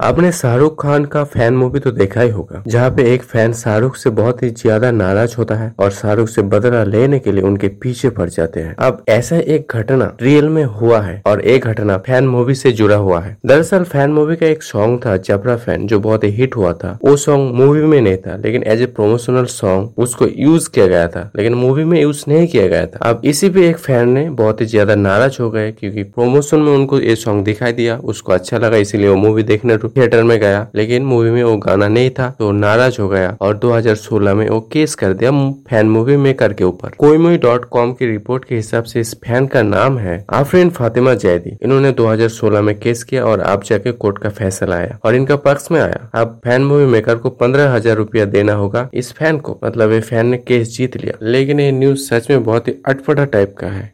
आपने शाहरुख खान का fan movie तो देखा ही होगा, जहाँ पे एक फ़ैन शाहरुख से बहुत ही ज़्यादा नाराज़ होता है और शाहरुख से बदला लेने के लिए उनके पीछे पड़ जाते हैं। अब ऐसा एक घटना रियल में हुआ है और एक घटना फ़ैन मूवी से जुड़ा हुआ है। दरअसल फ़ैन मूवी का एक सॉन्ग था, जबरा फ़ैन, जो बहुत ही हिट हुआ था। वो सॉन्ग मूवी में नहीं था, लेकिन एज ए प्रोमोशनल सॉन्ग उसको यूज़ किया गया था, लेकिन मूवी में यूज़ नहीं किया गया था। अब इसी पे एक फ़ैन ने बहुत ही ज़्यादा नाराज़ हो गए, क्योंकि प्रोमोशन में उनको ये सॉन्ग दिखाई दिया, उसको अच्छा लगा, इसीलिए वो मूवी देखने थिएटर में गया, लेकिन मूवी में वो गाना नहीं था तो नाराज़ हो गया और 2016 में वो केस कर दिया फ़ैन मूवी मेकर के ऊपर। कोई डॉट कॉम की रिपोर्ट के हिसाब से इस फ़ैन का नाम है आफरीन फातिमा जैदी। इन्होंने 2016 में केस किया और आप जाके कोर्ट का फैसला आया और इनका पक्ष में आया। अब फ़ैन मूवी मेकर को पंद्रह हज़ार रूपया देना होगा इस फ़ैन को। मतलब ये फ़ैन ने केस जीत लिया। लेकिन ये न्यूज़ सच में बहुत ही अटपटा टाइप का है।